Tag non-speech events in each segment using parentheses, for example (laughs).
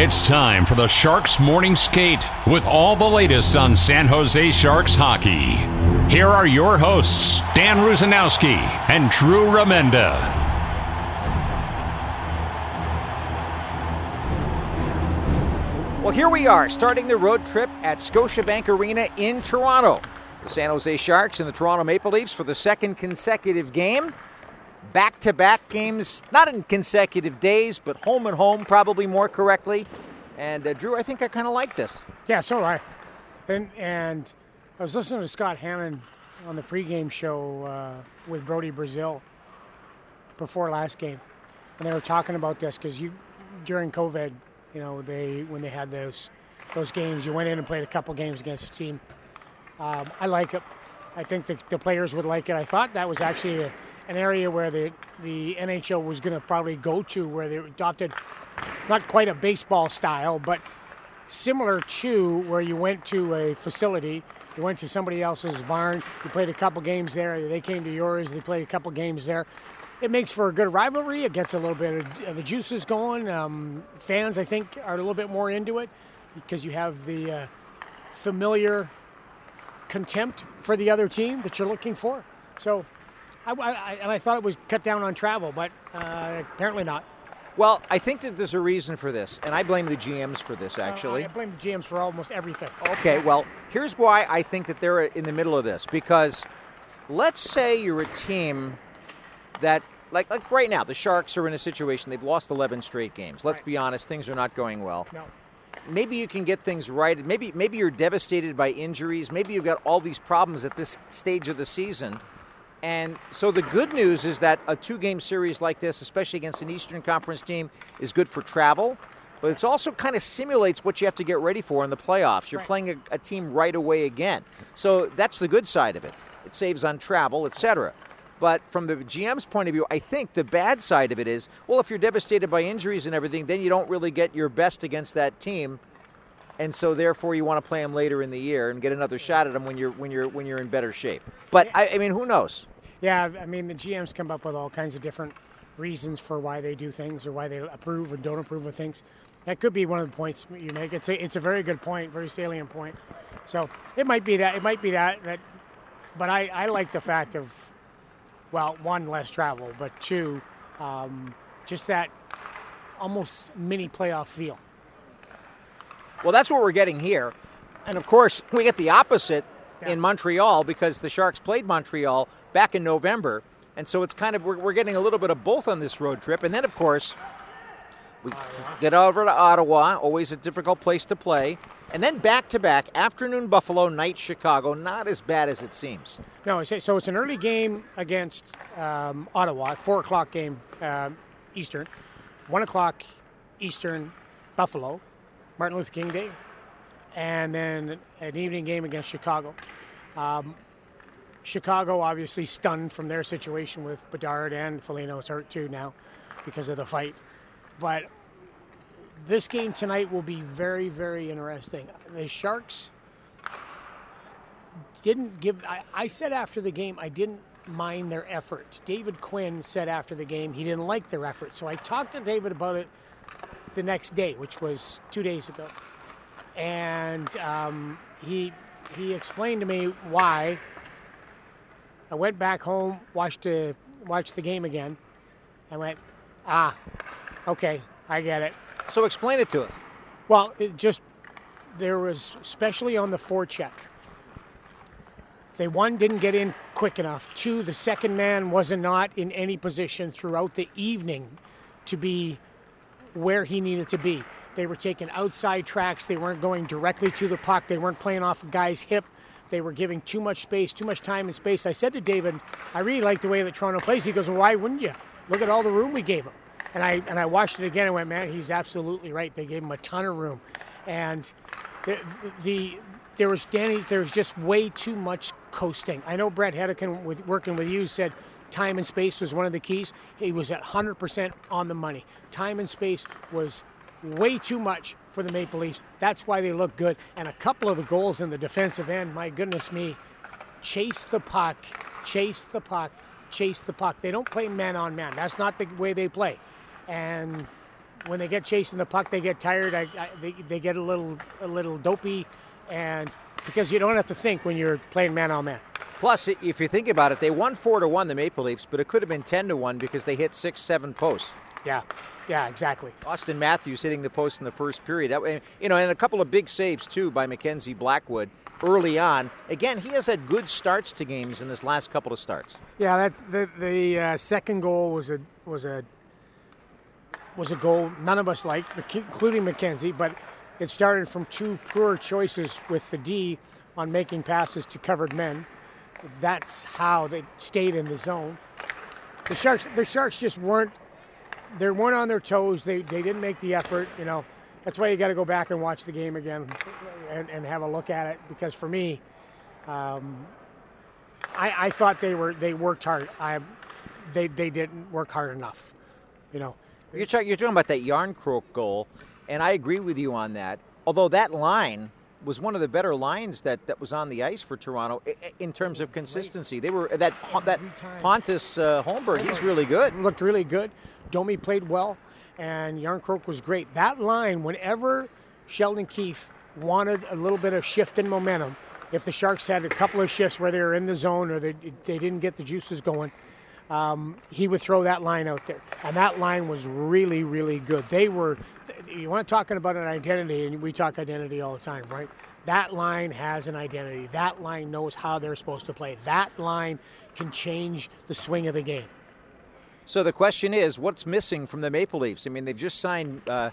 It's time for the Sharks Morning Skate with all the latest on San Jose Sharks hockey. Here are your hosts, Dan Rusanowsky and Drew Remenda. Well, here we are, starting the road trip at Scotiabank Arena in Toronto. The San Jose Sharks and the Toronto Maple Leafs for the second consecutive game. Back to back games, not in consecutive days, but home and home, probably more correctly. And uh, Drew, I think I kind of like this. Yeah, so do I. And, and I was listening to Scott Hannan on the pregame show uh, with Brody Brazil before last game, and they were talking about this because you during COVID, you know, they when they had those those games, you went in and played a couple games against a team. Um, I like it. I think the, the, players would like it. I thought that was actually a, an area where the the NHL was going to probably go to, where they adopted not quite a baseball style, but similar to where you went to a facility, you went to somebody else's barn, you played a couple games there, they came to yours, they played a couple games there. It makes for a good rivalry. It gets a little bit of the juices going. Um, fans, I think, are a little bit more into it because you have the uh, familiar contempt for the other team that you're looking for. So, I, I, and I thought it was cut down on travel, but uh, apparently not. Well, I think that there's a reason for this, and I blame the GMs for this, actually. Uh, I blame the GMs for almost everything. Okay, well, here's why I think that they're in the middle of this. Because let's say you're a team that, like, like right now, the Sharks are in a situation, they've lost 11 straight games. Let's right. be honest, things are not going well. No. Maybe you can get things right. Maybe, maybe you're devastated by injuries. Maybe you've got all these problems at this stage of the season and so the good news is that a two game series like this, especially against an Eastern Conference team, is good for travel. But it also kind of simulates what you have to get ready for in the playoffs. You're right. playing a, a, team right away again. So that's the good side of it. It saves on travel, etc. But from the GM's point of view, I think the bad side of it is, well, if you're devastated by injuries and everything, then you don't really get your best against that team and so therefore you want to play them later in the year and get another shot at them when you're when you're when you're in better shape. But I, I mean, who knows? Yeah, I mean the GMs come up with all kinds of different reasons for why they do things or why they approve or don't approve of things. That could be one of the points you make. It's a it's a very good point, very salient point. So it might be that it might be that that, but I I like the fact of, well, one less travel, but two, um, just that almost mini playoff feel. Well, that's what we're getting here. And of course, we get the opposite yeah. in Montreal because the Sharks played Montreal back in November. And so it's kind of, we're, we're getting a little bit of both on this road trip. And then, of course, we get over to Ottawa, always a difficult place to play. And then back to back, afternoon Buffalo, night Chicago. Not as bad as it seems. No, so it's an early game against um, Ottawa, 4 o'clock game um, Eastern, 1 o'clock Eastern Buffalo. Martin Luther King Day, and then an evening game against Chicago. Um, Chicago obviously stunned from their situation with Bedard and Foligno is hurt too now because of the fight. But this game tonight will be very, very interesting. The Sharks didn't give. I, I said after the game, I didn't mind their effort. David Quinn said after the game he didn't like their effort. So I talked to David about it the next day, which was two days ago, and um, he he explained to me why. I went back home, watched the watched the game again. I went, ah, okay, I get it. So explain it to us. Well, it just there was especially on the forecheck. They one didn't get in quick enough. Two, the second man was not in any position throughout the evening to be where he needed to be. They were taking outside tracks. They weren't going directly to the puck. They weren't playing off a guy's hip. They were giving too much space, too much time and space. I said to David, I really like the way that Toronto plays. He goes, well, why wouldn't you? Look at all the room we gave him. And I and I watched it again and went, man, he's absolutely right. They gave him a ton of room, and the, the there was Danny. There was just way too much coasting. I know Bret Hedican, with working with you, said time and space was one of the keys. He was at 100% on the money. Time and space was way too much for the Maple Leafs. That's why they look good. And a couple of the goals in the defensive end, my goodness me, chase the puck, chase the puck, chase the puck. They don't play man on man. That's not the way they play. And when they get chasing the puck, they get tired. I, I, they, they get a little a little dopey, and because you don't have to think when you're playing man on man. Plus, if you think about it, they won four to one the Maple Leafs, but it could have been ten to one because they hit six, seven posts. Yeah, yeah, exactly. Auston Matthews hitting the post in the first period. That way, you know, and a couple of big saves too by Mackenzie Blackwood early on. Again, he has had good starts to games in this last couple of starts. Yeah, that the the uh, second goal was a was a was a goal none of us liked, including Mackenzie, but it started from two poor choices with the D on making passes to covered men. That's how they stayed in the zone. The Sharks, the Sharks just weren't they weren't on their toes. They they didn't make the effort. You know, that's why you got to go back and watch the game again and, and have a look at it. Because for me, um, I, I thought they were they worked hard. I they they didn't work hard enough. You know, you're talking, you're talking about that Järnkrok goal, and I agree with you on that. Although that line was one of the better lines that, that was on the ice for Toronto in terms of consistency. They were that that Pontus uh, Holmberg. He's really good. Looked really good. Domi played well, and Järnkrok was great. That line, whenever Sheldon Keefe wanted a little bit of shift in momentum, if the Sharks had a couple of shifts where they were in the zone or they, they didn't get the juices going, um, he would throw that line out there. And that line was really, really good. They were, you want to talking about an identity, and we talk identity all the time, right? That line has an identity. That line knows how they're supposed to play. That line can change the swing of the game. So the question is, what's missing from the Maple Leafs? I mean, they've just signed uh,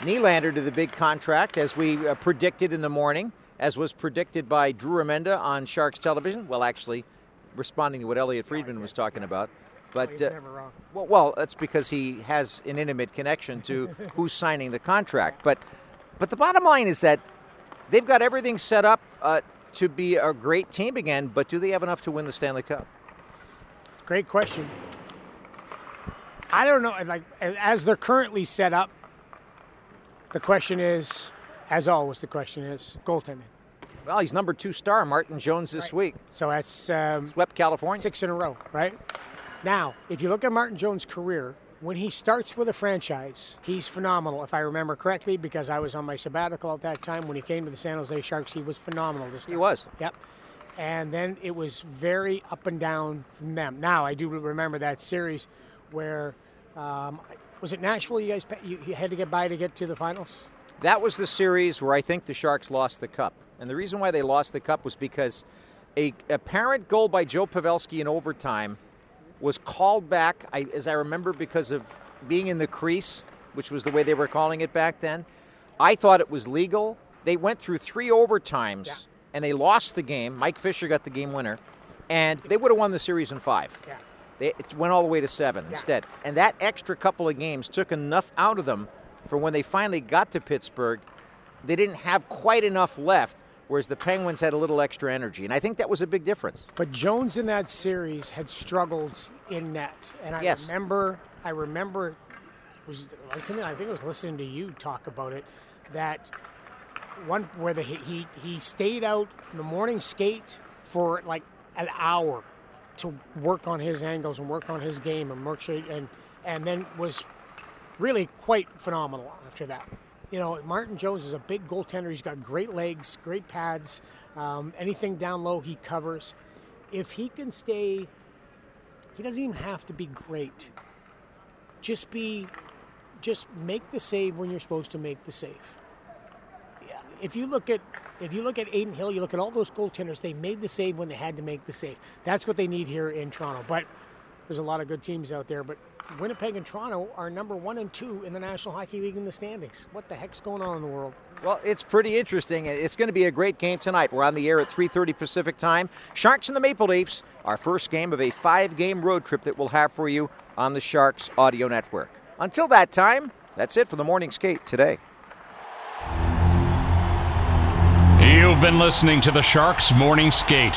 Nylander to the big contract, as we uh, predicted in the morning, as was predicted by Drew Remenda on Sharks Television. Well, actually, responding to what Elliotte Friedman was talking about. But uh, well, well, that's because he has an intimate connection to (laughs) who's signing the contract. But but the bottom line is that they've got everything set up uh, to be a great team again. But do they have enough to win the Stanley Cup? Great question. I don't know. Like as they're currently set up, the question is, as always, the question is goaltending. Well, he's number two star, Martin Jones, this right. week. So that's um, swept California six in a row, right? Now, if you look at Martin Jones' career, when he starts with a franchise, he's phenomenal. If I remember correctly, because I was on my sabbatical at that time when he came to the San Jose Sharks, he was phenomenal. This he was. Yep. And then it was very up and down from them. Now I do remember that series where um, was it Nashville? You guys you, you had to get by to get to the finals. That was the series where I think the Sharks lost the cup. And the reason why they lost the cup was because a apparent goal by Joe Pavelski in overtime was called back, I, as I remember, because of being in the crease, which was the way they were calling it back then. I thought it was legal. They went through three overtimes yeah. and they lost the game. Mike Fisher got the game winner, and they would have won the series in five. Yeah. They went all the way to seven yeah. instead. And that extra couple of games took enough out of them for when they finally got to Pittsburgh. They didn't have quite enough left whereas the Penguins had a little extra energy. And I think that was a big difference. But Jones in that series had struggled in net. And I yes. remember I remember was listening I think I was listening to you talk about it that one where the he he stayed out in the morning skate for like an hour to work on his angles and work on his game and work and and then was really quite phenomenal after that you know, Martin Jones is a big goaltender. He's got great legs, great pads. Um, anything down low, he covers. If he can stay, he doesn't even have to be great. Just be, just make the save when you're supposed to make the save. Yeah. If you look at if you look at Adin Hill, you look at all those goaltenders. They made the save when they had to make the save. That's what they need here in Toronto. But there's a lot of good teams out there. But Winnipeg and Toronto are number one and two in the National Hockey League in the standings. What the heck's going on in the world? Well, it's pretty interesting. It's going to be a great game tonight. We're on the air at 3:30 Pacific time. Sharks and the Maple Leafs, our first game of a five-game road trip that we'll have for you on the Sharks Audio Network. Until that time, that's it for the morning skate today. You've been listening to the Sharks Morning Skate.